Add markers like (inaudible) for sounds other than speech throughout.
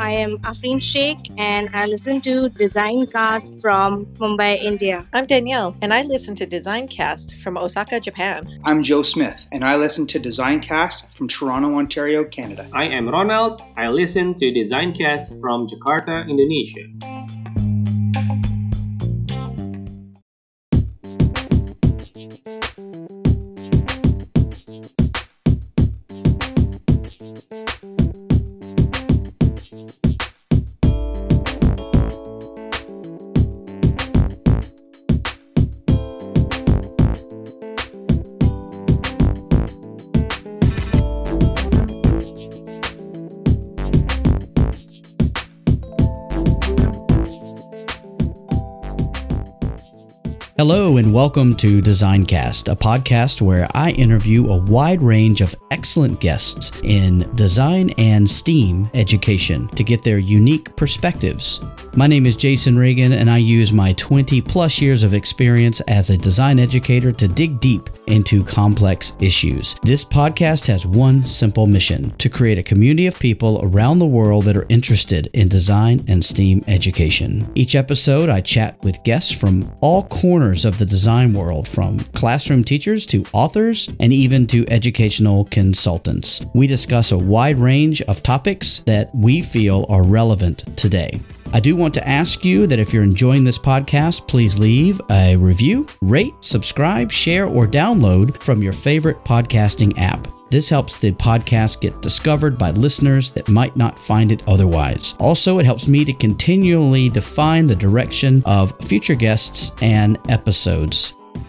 I am Afreen Sheikh and I listen to Designcast from Mumbai, India. I'm Danielle and I listen to Designcast from Osaka, Japan. I'm Joe Smith and I listen to Designcast from Toronto, Ontario, Canada. I am Ronald. I listen to Designcast from Jakarta, Indonesia. Hello, and welcome to Designcast, a podcast where I interview a wide range of excellent guests in design and STEAM education to get their unique perspectives. My name is Jason Reagan, and I use my 20 plus years of experience as a design educator to dig deep into complex issues. This podcast has one simple mission to create a community of people around the world that are interested in design and STEAM education. Each episode, I chat with guests from all corners of the design world, from classroom teachers to authors and even to educational consultants. We discuss a wide range of topics that we feel are relevant today. I do want to ask you that if you're enjoying this podcast, please leave a review, rate, subscribe, share, or download from your favorite podcasting app. This helps the podcast get discovered by listeners that might not find it otherwise. Also, it helps me to continually define the direction of future guests and episodes.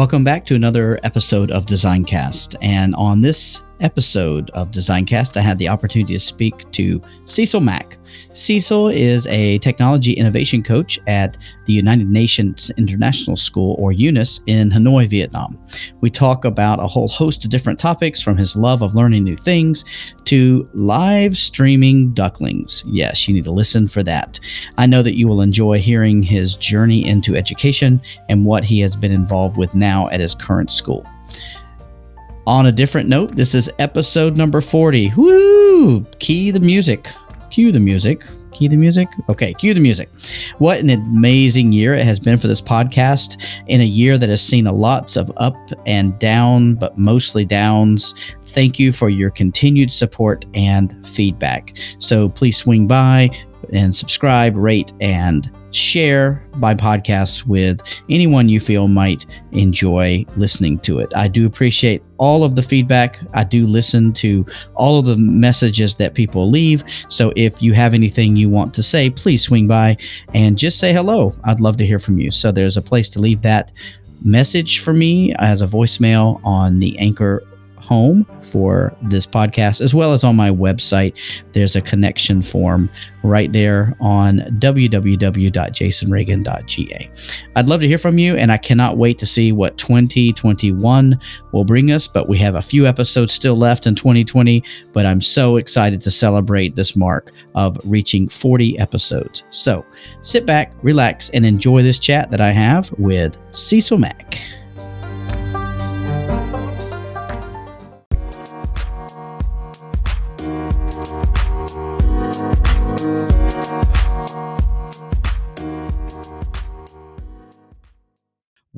Welcome back to another episode of Designcast. And on this episode of Designcast, I had the opportunity to speak to Cecil Mack. Cecil is a technology innovation coach at the United Nations International School, or UNIS, in Hanoi, Vietnam. We talk about a whole host of different topics from his love of learning new things to live streaming ducklings. Yes, you need to listen for that. I know that you will enjoy hearing his journey into education and what he has been involved with now at his current school. On a different note, this is episode number 40. Woo! Key the music. Cue the music. Cue the music. Okay, cue the music. What an amazing year it has been for this podcast in a year that has seen lots of up and down, but mostly downs. Thank you for your continued support and feedback. So please swing by and subscribe, rate, and share my podcasts with anyone you feel might enjoy listening to it. I do appreciate all of the feedback. I do listen to all of the messages that people leave. So if you have anything you want to say, please swing by and just say hello. I'd love to hear from you. So there's a place to leave that message for me as a voicemail on the Anchor home for this podcast, as well as on my website. There's a connection form right there on www.jasonreagan.ga. I'd love to hear from you, and I cannot wait to see what 2021 will bring us. But we have a few episodes still left in 2020, but I'm so excited to celebrate this mark of reaching 40 episodes. So sit back, relax, and enjoy this chat that I have with Cecil Mack.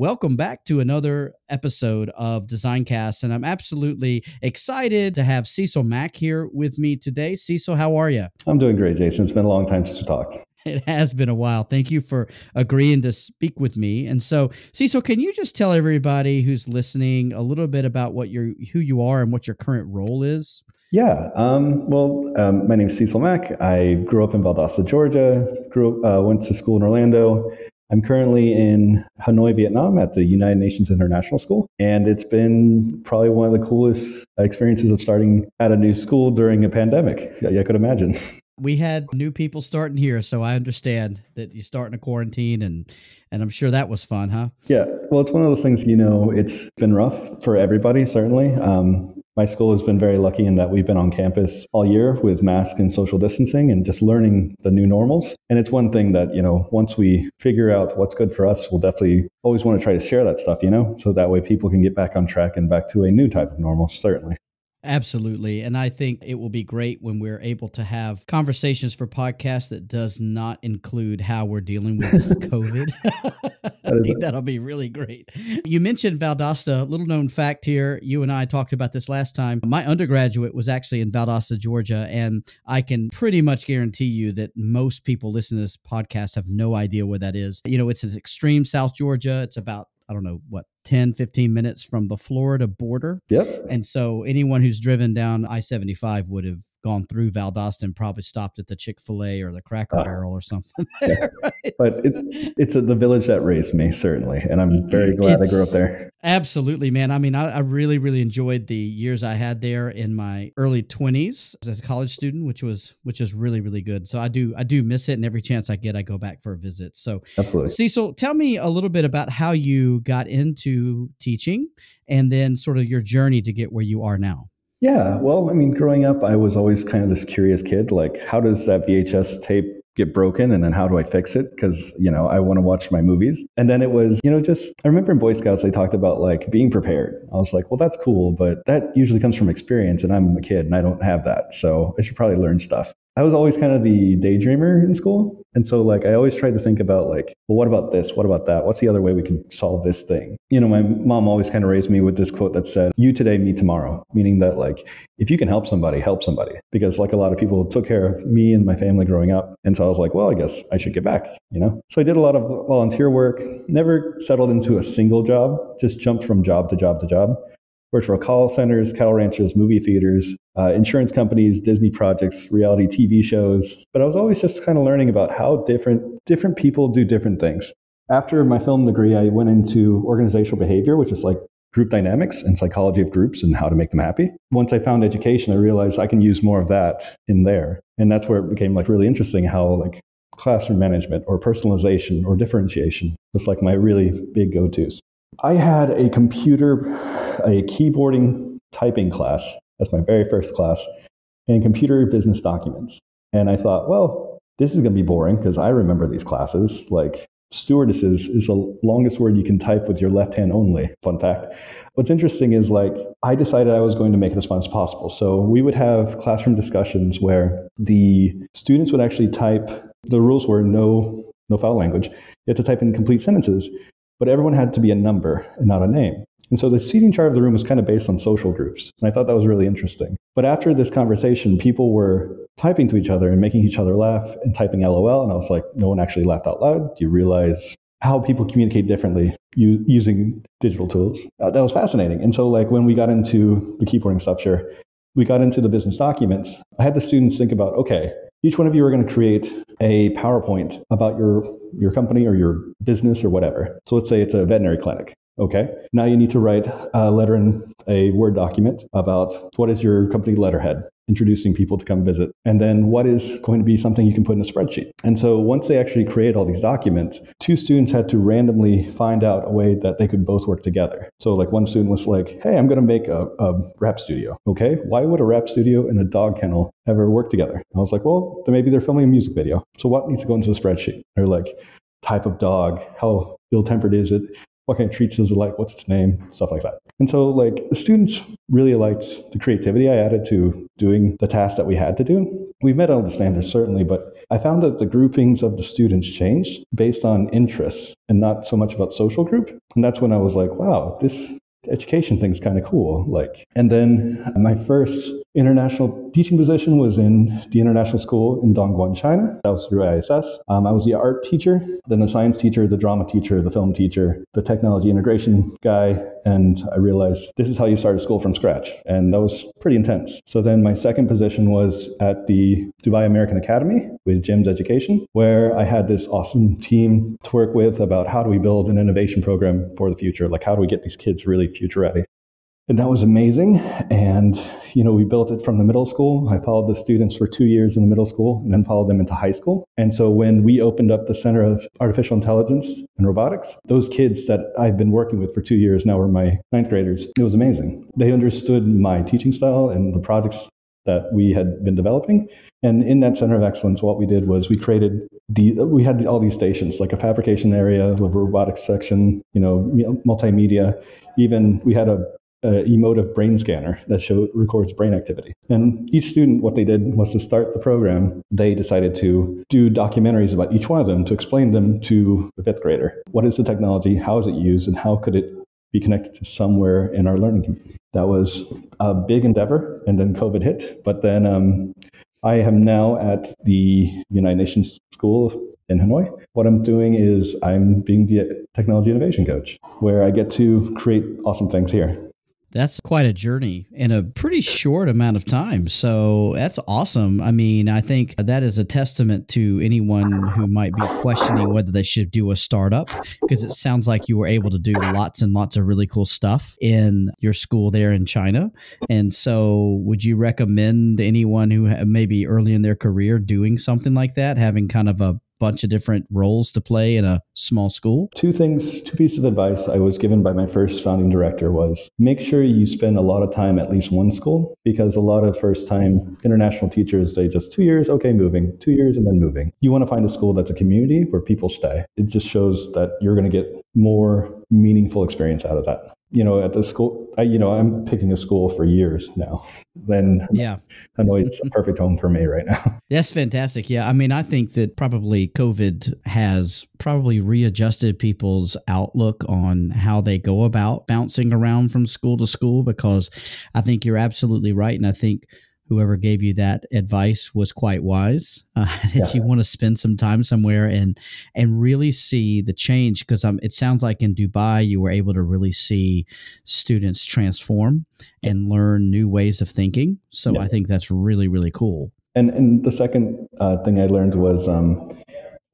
Welcome back to another episode of Designcast, and I'm absolutely excited to have Cecil Mack here with me today. Cecil, how are you? I'm doing great, Jason. It's been a long time since we talked. It has been a while. Thank you for agreeing to speak with me. And so, Cecil, can you just tell everybody who's listening a little bit about what your who you are and what your current role is? Yeah. Um, well, um, my name is Cecil Mack. I grew up in Valdosta, Georgia. Grew uh, went to school in Orlando, I'm currently in Hanoi, Vietnam at the United Nations International School. And it's been probably one of the coolest experiences of starting at a new school during a pandemic. Yeah, I could imagine. (laughs) we had new people starting here, so I understand that you start in a quarantine, and and I'm sure that was fun, huh? Yeah, well, it's one of those things. You know, it's been rough for everybody, certainly. Um, my school has been very lucky in that we've been on campus all year with masks and social distancing and just learning the new normals. And it's one thing that, you know, once we figure out what's good for us, we'll definitely always want to try to share that stuff, you know, so that way people can get back on track and back to a new type of normal, certainly. Absolutely. And I think it will be great when we're able to have conversations for podcasts that does not include how we're dealing with (laughs) COVID. I think that'll be really great. You mentioned Valdosta, little known fact here. You and I talked about this last time. My undergraduate was actually in Valdosta, Georgia, and I can pretty much guarantee you that most people listening to this podcast have no idea where that is. You know, it's in extreme South Georgia. It's about I don't know what 10 15 minutes from the Florida border. Yep. And so anyone who's driven down I-75 would have gone through Valdosta and probably stopped at the Chick Fil A or the Cracker uh, Barrel or something. (laughs) There, yeah. right? But it, it's a, the village that raised me, certainly, and I'm very glad it's, I grew up there. Absolutely, man. I mean, I, I, really, really enjoyed the years I had there in my early 20s as a college student, which was which is really, really good. So I do I do miss it, and every chance I get, I go back for a visit. So, Absolutely. Cecil, tell me a little bit about how you got into teaching, and then sort of your journey to get where you are now. Yeah, well, I mean, growing up, I was always kind of this curious kid. Like, how does that VHS tape get broken and then how do I fix it? Because, you know, I want to watch my movies. And then it was, you know, just, I remember in Boy Scouts, they talked about like being prepared. I was like, well, that's cool, but that usually comes from experience and I'm a kid and I don't have that. So I should probably learn stuff. I was always kind of the daydreamer in school. And so like I always tried to think about like, well, what about this? What about that? What's the other way we can solve this thing? You know, my mom always kind of raised me with this quote that said, you today, me tomorrow, meaning that like if you can help somebody, help somebody. Because like a lot of people took care of me and my family growing up. And so I was like, well, I guess I should get back, you know? So I did a lot of volunteer work, never settled into a single job, just jumped from job to job to job for call centers, cattle ranches, movie theaters, uh, insurance companies, Disney projects, reality TV shows. But I was always just kind of learning about how different different people do different things. After my film degree, I went into organizational behavior, which is like group dynamics and psychology of groups and how to make them happy. Once I found education, I realized I can use more of that in there. And that's where it became like really interesting how like classroom management or personalization or differentiation was like my really big go-tos. I had a computer, a keyboarding typing class. That's my very first class, and computer business documents. And I thought, well, this is going to be boring because I remember these classes. Like stewardesses is the longest word you can type with your left hand only. Fun fact. What's interesting is like I decided I was going to make it as fun as possible. So we would have classroom discussions where the students would actually type. The rules were no no foul language. You had to type in complete sentences but everyone had to be a number and not a name. And so the seating chart of the room was kind of based on social groups. And I thought that was really interesting. But after this conversation, people were typing to each other and making each other laugh and typing LOL. And I was like, no one actually laughed out loud. Do you realize how people communicate differently using digital tools? Uh, that was fascinating. And so, like, when we got into the keyboarding stuff, sure, we got into the business documents. I had the students think about, okay, each one of you are going to create a PowerPoint about your, your company or your business or whatever. So let's say it's a veterinary clinic. Okay. Now you need to write a letter in a Word document about what is your company letterhead introducing people to come visit. And then what is going to be something you can put in a spreadsheet. And so once they actually create all these documents, two students had to randomly find out a way that they could both work together. So like one student was like, hey, I'm going to make a, a rap studio. Okay. Why would a rap studio and a dog kennel ever work together? And I was like, well, maybe they're filming a music video. So what needs to go into a spreadsheet? They're like, type of dog, how ill tempered is it? What kind of treats does it like? What's its name? Stuff like that. And so, like, the students really liked the creativity I added to doing the tasks that we had to do. We met all the standards, certainly, but I found that the groupings of the students changed based on interests and not so much about social group. And that's when I was like, wow, this education thing's kind of cool. Like, and then my first international teaching position was in the international school in Dongguan, China. That was through ISS. Um, I was the art teacher, then the science teacher, the drama teacher, the film teacher, the technology integration guy, and I realized this is how you start a school from scratch. And that was pretty intense. So then my second position was at the Dubai American Academy with GEMS Education, where I had this awesome team to work with about how do we build an innovation program for the future? Like, how do we get these kids really future ready? And that was amazing. And, you know, we built it from the middle school. I followed the students for two years in the middle school and then followed them into high school. And so when we opened up the Center of Artificial Intelligence and Robotics, those kids that I've been working with for two years now were my ninth graders. It was amazing. They understood my teaching style and the projects that we had been developing. And in that center of excellence, what we did was we created the we had all these stations, like a fabrication area, a robotics section, you know, multimedia. Even we had a uh, Emotiv brain scanner that show, records brain activity. And each student, what they did was to start the program, they decided to do documentaries about each one of them to explain them to the fifth grader. What is the technology? How is it used? And how could it be connected to somewhere in our learning community? That was a big endeavor. And then COVID hit. But then um, I am now at the United Nations School in Hanoi. What I'm doing is I'm being the technology innovation coach, where I get to create awesome things here. That's quite a journey in a pretty short amount of time. So that's awesome. I mean, I think that is a testament to anyone who might be questioning whether they should do a startup because it sounds like you were able to do lots and lots of really cool stuff in your school there in China. And so, would you recommend anyone who maybe early in their career doing something like that, having kind of a bunch of different roles to play in a small school? Two things, two pieces of advice I was given by my first founding director was make sure you spend a lot of time at least one school because a lot of first time international teachers, they just two years, okay, moving, two years and then moving. You want to find a school that's a community where people stay. It just shows that you're going to get more meaningful experience out of that you know, at the school, I, you know, I'm picking a school for years now. Then, yeah, Hanoi it's a perfect home for me right now. (laughs) That's fantastic. Yeah, I mean, I think that probably COVID has probably readjusted people's outlook on how they go about bouncing around from school to school because I think you're absolutely right, and I think whoever gave you that advice was quite wise. (laughs) Uh, yeah. you want to spend some time somewhere and and really see the change because um, it sounds like in Dubai you were able to really see students transform and learn new ways of thinking. So yeah. I think that's really really cool. And and the second uh, thing I learned was. Um,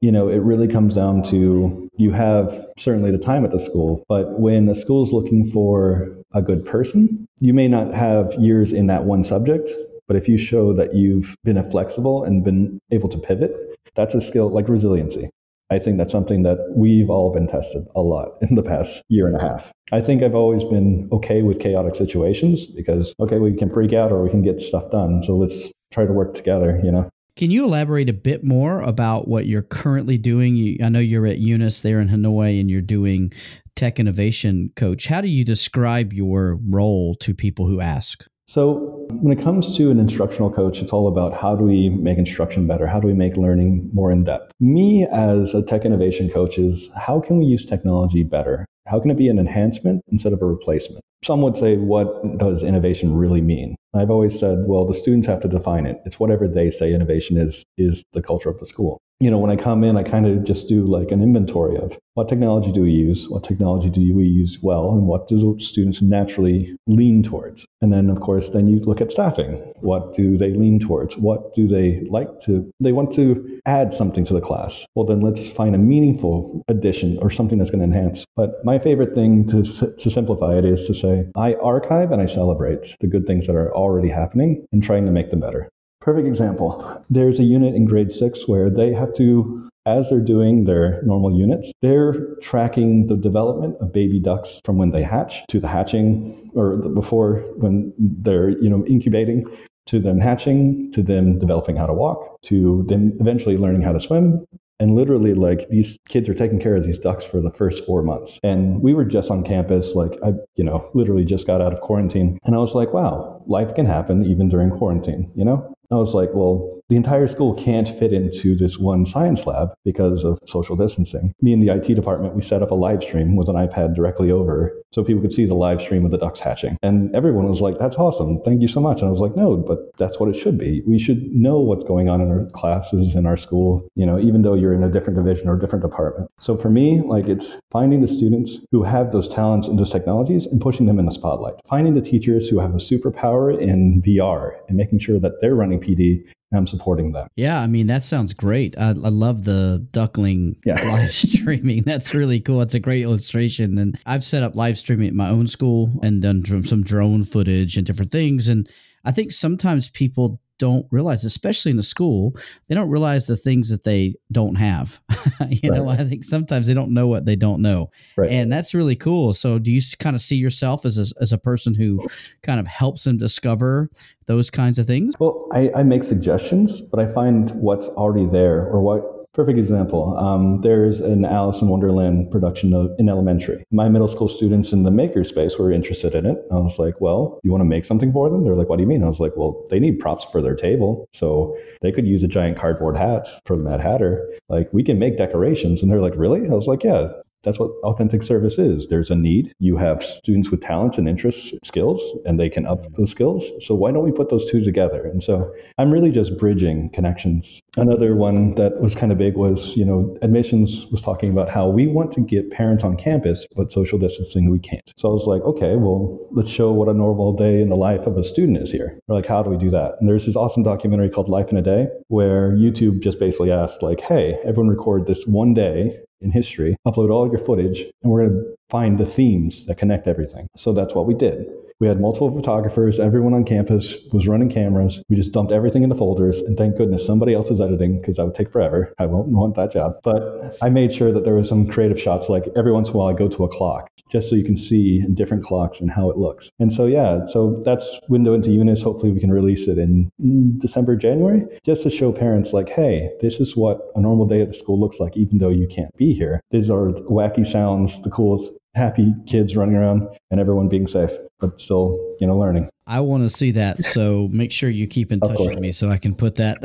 you know, it really comes down to you have certainly the time at the school, but when the school is looking for a good person, you may not have years in that one subject, but if you show that you've been flexible and been able to pivot, that's a skill like resiliency. I think that's something that we've all been tested a lot in the past year and a half. I think I've always been okay with chaotic situations because, okay, we can freak out or we can get stuff done. So let's try to work together, you know? Can you elaborate a bit more about what you're currently doing? I know you're at UNIS there in Hanoi and you're doing tech innovation coach. How do you describe your role to people who ask? So, when it comes to an instructional coach, it's all about how do we make instruction better? How do we make learning more in depth? Me, as a tech innovation coach, is how can we use technology better? How can it be an enhancement instead of a replacement? Some would say, what does innovation really mean? I've always said, well, the students have to define it. It's whatever they say innovation is, is the culture of the school you know, when I come in, I kind of just do like an inventory of what technology do we use, what technology do we use well, and what do students naturally lean towards. And then, of course, then you look at staffing. What do they lean towards? What do they like to? They want to add something to the class. Well, then let's find a meaningful addition or something that's going to enhance. But my favorite thing to to simplify it is to say I archive and I celebrate the good things that are already happening and trying to make them better. Perfect example. There's a unit in grade six where they have to, as they're doing their normal units, they're tracking the development of baby ducks from when they hatch to the hatching, or before when they're you know incubating, to them hatching, to them developing how to walk, to them eventually learning how to swim, and literally, like these kids are taking care of these ducks for the first four months. And we were just on campus, like I, you know, literally just got out of quarantine. And I was like, wow, life can happen even during quarantine, you know? I was like, well, the entire school can't fit into this one science lab because of social distancing. Me and the IT department, we set up a live stream with an iPad directly over so people could see the live stream of the ducks hatching. And everyone was like, that's awesome. Thank you so much. And I was like, no, but that's what it should be. We should know what's going on in our classes, in our school, you know, even though you're in a different division or different department. So for me, like it's finding the students who have those talents and those technologies and pushing them in the spotlight. Finding the teachers who have a superpower in VR and making sure that they're running PD I'm supporting them. Yeah, I mean that sounds great. I, I love the duckling Yeah. (laughs) live streaming. That's really cool. It's a great illustration, and I've set up live streaming at my own school and done some drone footage and different things. And I think sometimes people don't realize, especially in the school, they don't realize the things that they don't have. (laughs) you know, I think sometimes they don't know what they don't know, Right. and that's really cool. So, do you kind of see yourself as a, as a person who kind of helps them discover those kinds of things? Well, I, I make suggestions, but I find what's already there or what. Perfect example. Um, there's an Alice in Wonderland production of, in elementary. My middle school students in the makerspace were interested in it. I was like, "Well, you want to make something for them?" They're like, "What do you mean?" I was like, "Well, they need props for their table, so they could use a giant cardboard hat for the Mad Hatter. Like, we can make decorations." And they're like, "Really?" I was like, "Yeah." That's what authentic service is. There's a need. You have students with talents and interests, skills, and they can up those skills. So why don't we put those two together? And so I'm really just bridging connections. Another one that was kind of big was, you know, admissions was talking about how we want to get parents on campus, but social distancing we can't. So I was like, okay, well, let's show what a normal day in the life of a student is here. We're like, how do we do that? And there's this awesome documentary called Life in a Day, where YouTube just basically asked, like, hey, everyone record this one day in history, upload all your footage, and we're going to find the themes that connect everything. So that's what we did. We had multiple photographers. Everyone on campus was running cameras. We just dumped everything into folders, and thank goodness somebody else is editing because that would take forever. I won't want that job. But I made sure that there was some creative shots. Like every once in a while, I go to a clock just so you can see different clocks and how it looks. And so yeah, so that's window into UNIS. Hopefully, we can release it in December, January, just to show parents like, hey, this is what a normal day at the school looks like, even though you can't be here. These are wacky sounds, the cool, happy kids running around, and everyone being safe, but still, you know, learning. I want to see that. So make sure you keep in touch with me so I can put that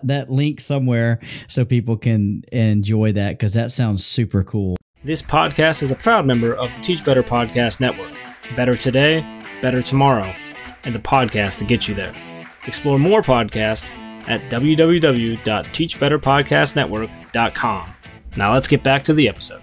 (laughs) that link somewhere so people can enjoy that because that sounds super cool. This podcast is a proud member of the Teach Better Podcast Network. Better today, better tomorrow, and the podcast to get you there. Explore more podcasts at www.teachbetterpodcastnetwork.com. Now let's get back to the episode.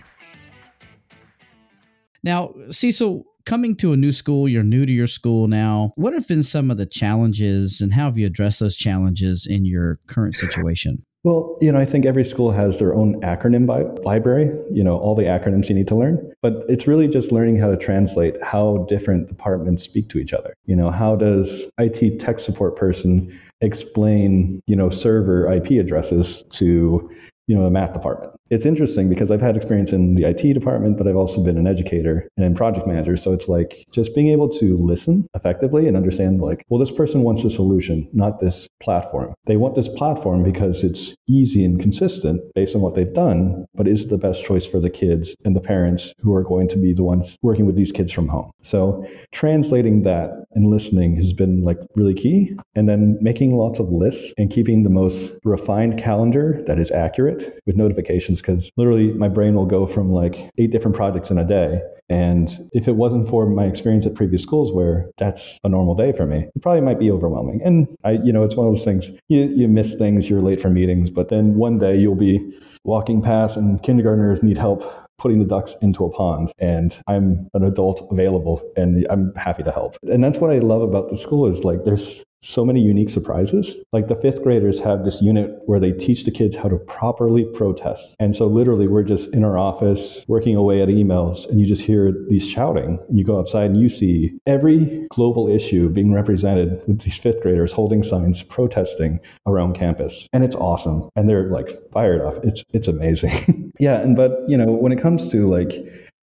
Now, Cecil, coming to a new school, you're new to your school now. What have been some of the challenges and how have you addressed those challenges in your current situation? Well, you know, I think every school has their own acronym bi- library, you know, all the acronyms you need to learn. But it's really just learning how to translate how different departments speak to each other. You know, how does IT tech support person explain, you know, server IP addresses to, you know, the math department? It's interesting because I've had experience in the IT department, but I've also been an educator and project manager. So it's like just being able to listen effectively and understand, like, well, this person wants a solution, not this platform. They want this platform because it's easy and consistent based on what they've done, but is it the best choice for the kids and the parents who are going to be the ones working with these kids from home? So translating that and listening has been like really key. And then making lots of lists and keeping the most refined calendar that is accurate with notifications because literally my brain will go from like eight different projects in a day. And if it wasn't for my experience at previous schools where that's a normal day for me, it probably might be overwhelming. And I, you know, it's one of those things you, you miss things, you're late for meetings, but then one day you'll be walking past and kindergartners need help putting the ducks into a pond and I'm an adult available and I'm happy to help. And that's what I love about the school is like there's so many unique surprises. Like the fifth graders have this unit where they teach the kids how to properly protest. And so literally we're just in our office working away at emails and you just hear these shouting and you go outside and you see every global issue being represented with these fifth graders holding signs protesting around campus. And it's awesome. And they're like fired up. It's it's amazing. (laughs) yeah, and but you know, when it comes to like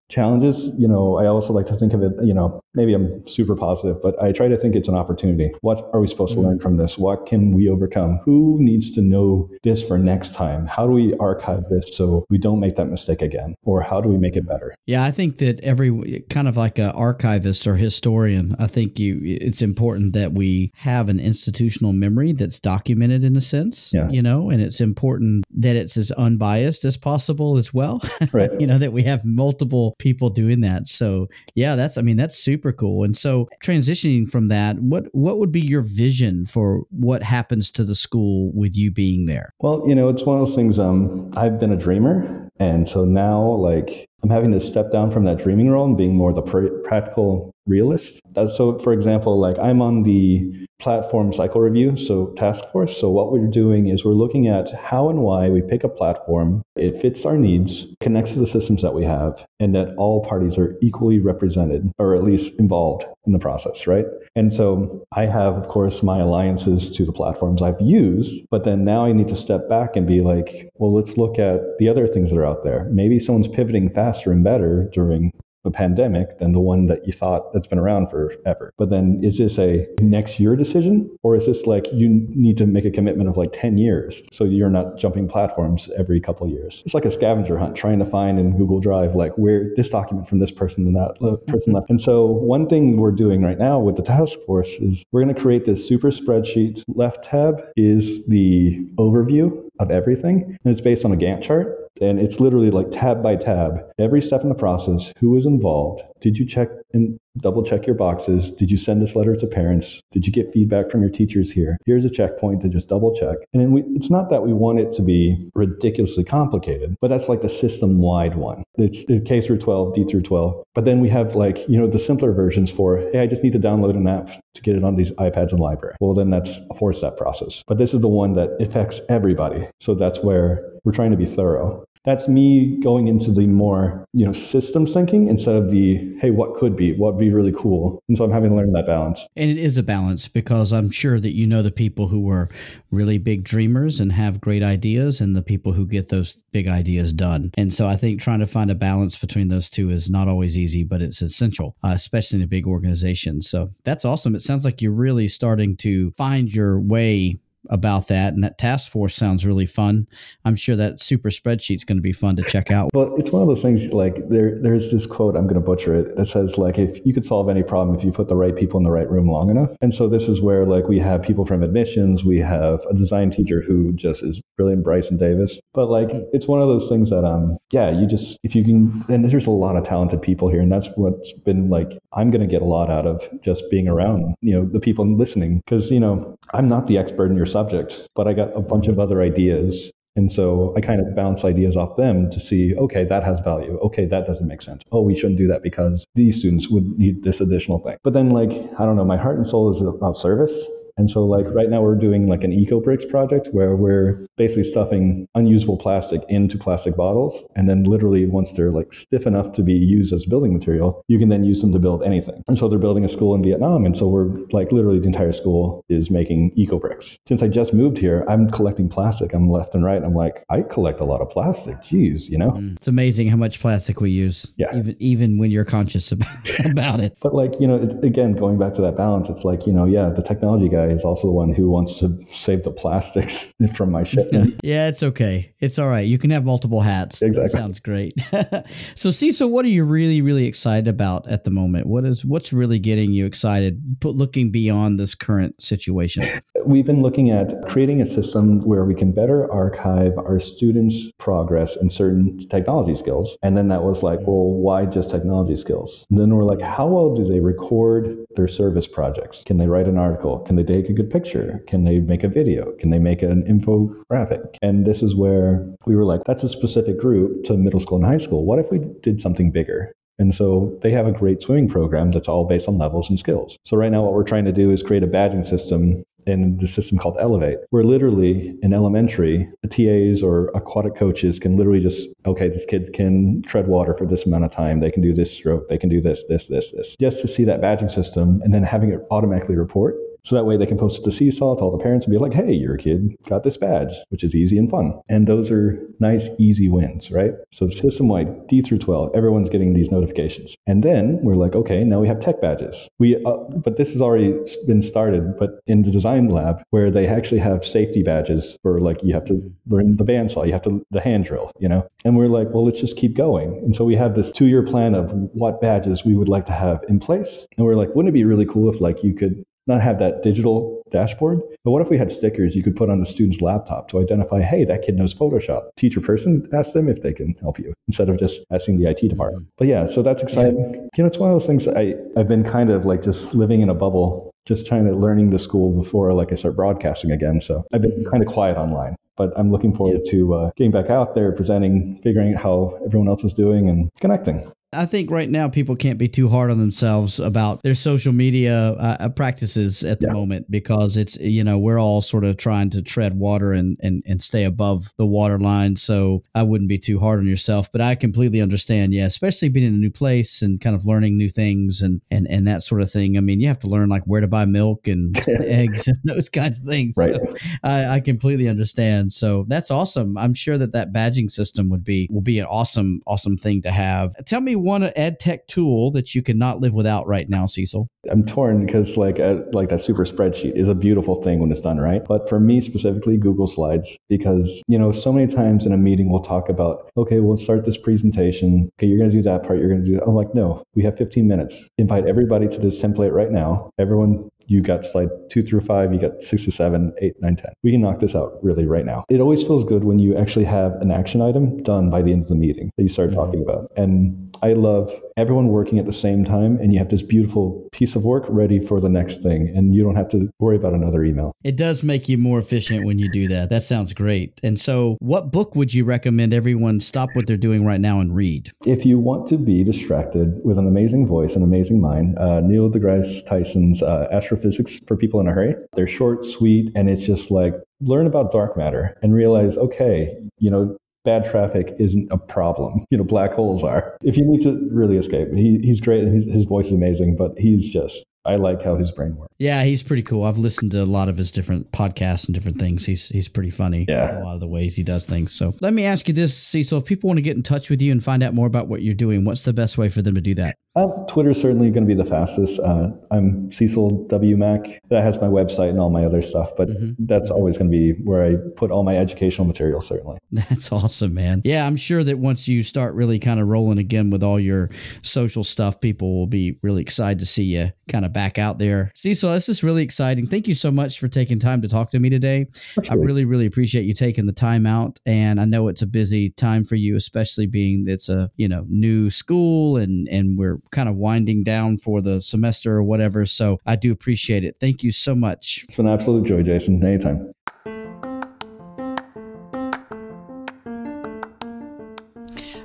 challenges you know i also like to think of it you know maybe I'm super positive, but I try to think it's an opportunity. What are we supposed to mm-hmm. learn from this? What can we overcome? Who needs to know this for next time? How do we archive this so we don't make that mistake again? Or how do we make it better? Yeah, I think that every kind of like an archivist or historian, I think you it's important that we have an institutional memory that's documented in a sense. Yeah. You know, and it's important that it's as unbiased as possible as well. (laughs) Right. you know, that we have multiple people doing that. So yeah, that's I mean, that's super cool. And so transitioning from that, what what would be your vision for what happens to the school with you being there? Well, you know, it's one of those things. Um, I've been a dreamer, and so now, like, I'm having to step down from that dreaming role and being more the pr- practical realist. Uh, so, for example, like I'm on the platform cycle review, so task force. So, what we're doing is we're looking at how and why we pick a platform. It fits our needs, connects to the systems that we have, and that all parties are equally represented or at least involved in the process, right? And so I have, of course, my alliances to the platforms I've used, but then now I need to step back and be like, well, let's look at the other things that are out there. Maybe someone's pivoting faster and better during pandemic than the one that you thought that's been around forever. But then is this a next year decision or is this like you need to make a commitment of like 10 years so you're not jumping platforms every couple years? It's like a scavenger hunt trying to find in Google Drive like where this document from this person and that person left. And so one thing we're doing right now with the task force is we're going to create this super spreadsheet. Left tab is the overview of everything and it's based on a Gantt chart and it's literally like tab by tab. Every step in the process who was involved? Did you check and double check your boxes. Did you send this letter to parents? Did you get feedback from your teachers here? Here's a checkpoint to just double check. And we, it's not that we want it to be ridiculously complicated but that's like the system wide one. It's k through 12 d through 12 but then we have like you know the simpler versions for hey i just need to download an app to get it on these ipads in library. Well then that's a four step process. But this is the one that affects everybody. So that's where we're trying to be thorough that's me going into the more you know systems thinking instead of the hey what could be what would be really cool and so i'm having to learn that balance And it is a balance because I'm sure that you know the people who are really big dreamers and have great ideas and the people who get those big ideas done. And so I think trying to find a balance between those two is not always easy, but it's essential, uh, especially in a big organization. So that's awesome. It sounds like you're really starting to find your way about that and that task force sounds really fun. I'm sure that super spreadsheet's going to be fun to check out. Well it's one of those things like there there's this quote i'm going to butcher it that says like if you could solve any problem if you put the right people in the right room long enough. And so this is where like we have people from admissions we have a design teacher who just is brilliant bryson davis. But like it's one of those things that um yeah you just if you can and there's a lot of talented people here and that's what's been like i'm going to get a lot out of just being around you know the people listening. Because you know i'm not the expert in your subject but i got a bunch of other ideas and so I kind of bounce ideas off them to see, okay, that has value. Okay, that doesn't make sense. Oh, we shouldn't do that because these students would need this additional thing. But then, like, I don't know, my heart and soul is about service. And so, like, right now we're doing like an eco bricks project where we're basically stuffing unusable plastic into plastic bottles. And then, literally, once they're like stiff enough to be used as building material, you can then use them to build anything. And so, they're building a school in Vietnam. And so, we're like, literally, the entire school is making eco bricks. Since I just moved here, I'm collecting plastic. I'm left and right. I'm like, I collect a lot of plastic. Jeez, you know? Mm. it's amazing how much plastic we use Yeah. even even when you're conscious (laughs) about, about it But like, you know, it, again, going back to that balance, it's like, you know, yeah, the technology guy is also the one who wants to save the plastics (laughs) from my shipment. yeah, it's okay. It's all right. You can have multiple hats. That sounds great. (laughs) so, Cecil, what are you really, really excited about at the moment? What is what's really getting you excited? Put looking beyond this current situation. We've been looking at creating a system where we can better archive our students' progress in certain technology skills. And then that was like, well, why just technology skills? And then we're like, how well do they record their service projects? Can they write an article? Can they take a good picture? Can they make a video? Can they make an infographic? And this is where we were like, that's a specific group to middle school and high school. What if we did something bigger? And so they have a great swimming program that's all based on levels and skills. So right now what we're trying to do is create a badging system in the system called Elevate, where literally in elementary, the TAs or aquatic coaches can literally just, okay, this kid can tread water for this amount of time. They can do this stroke. They can do this, this, this, this, just to see that badging system and then having it automatically report So that way they can post it to Seesaw to all the parents and be like, hey, your kid got this badge, which is easy and fun. And those are nice, easy wins, right? So system wide, D through 12, everyone's getting these notifications. And then we're like, okay, now we have tech badges. We, uh, but this has already been started, but in the design lab where they actually have safety badges for like, you have to learn the bandsaw, you have to, the hand drill, you know? And we're like, well, let's just keep going. And so we have this two year plan of what badges we would like to have in place. And we're like, wouldn't it be really cool if like you could not have that digital dashboard, but what if we had stickers you could put on the student's laptop to identify, hey, that kid knows Photoshop? Teacher person, ask them if they can help you instead of just asking the IT department. But yeah, so that's exciting. Yeah. You know, it's one of those things I, I've been kind of like just living in a bubble, just trying to learning the school before like I start broadcasting again. So I've been kind of quiet online but I'm looking forward yeah. to uh, getting back out there, presenting, figuring out how everyone else is doing, and connecting. I think right now people can't be too hard on themselves about their social media uh, uh, practices at the yeah. moment because it's you know we're all sort of trying to tread water and, and and stay above the water line. So I wouldn't be too hard on yourself, but I completely understand. Yeah, especially being in a new place and kind of learning new things and and and that sort of thing. I mean, you have to learn like where to buy milk and (laughs) (laughs) eggs and those kinds of things. Right. So I, I completely understand. So that's awesome. I'm sure that that badging system would be will be an awesome awesome thing to have. Tell me one ed tech tool that you cannot live without right now, Cecil? I'm torn because like a, like that super spreadsheet is a beautiful thing when it's done right. But for me specifically, Google Slides because you know so many times in a meeting we'll talk about okay, we'll start this presentation. Okay, you're going to do that part. You're going to do. That. I'm like, no, we have 15 minutes. Invite everybody to this template right now. Everyone you got slide two through five, you got six to seven, eight, nine, ten. We can knock this out really right now. It always feels good when you actually have an action item done by the end of the meeting that you start mm-hmm. talking about. And I love everyone working at the same time and you have this beautiful piece of work ready for the next thing and you don't have to worry about another email. It does make you more efficient when you do that. That sounds great. And so, what book would you recommend everyone stop what they're doing right now and read? If you want to be distracted with an amazing voice, an amazing mind, uh, Neil deGrasse Tyson's uh, Astrophysics for People in a Hurry. They're short, sweet, and it's just like learn about dark matter and realize, okay, you know, bad traffic isn't a problem. (laughs) You know, black holes are. If you need to really escape, he, he's great and his, his voice is amazing, but he's just I like how his brain works. Yeah, he's pretty cool. I've listened to a lot of his different podcasts and different things. He's he's pretty funny. Yeah, a lot of the ways he does things. So let me ask you this, Cecil: If people want to get in touch with you and find out more about what you're doing, what's the best way for them to do that? Uh, Twitter is certainly going to be the fastest. Uh, I'm Cecil W Mack. That has my website and all my other stuff, but mm-hmm. that's mm-hmm. always going to be where I put all my educational material. Certainly. (laughs) That's awesome, man. Yeah, I'm sure that once you start really kind of rolling again with all your social stuff, people will be really excited to see you kind of back out there. Cecil, this is really exciting. Thank you so much for taking time to talk to me today. Absolutely. I really, really appreciate you taking the time out, and I know it's a busy time for you, especially being it's a you know new school and and we're kind of winding down for the semester or whatever. So I do appreciate it. Thank you so much. It's been an absolute joy, Jason. Anytime.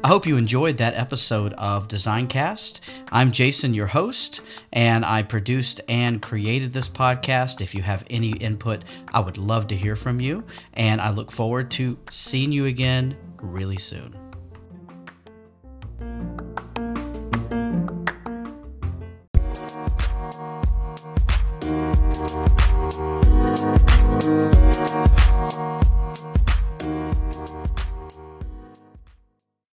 I hope you enjoyed that episode of Designcast. I'm Jason, your host, and I produced and created this podcast. If you have any input, I would love to hear from you, and I look forward to seeing you again really soon.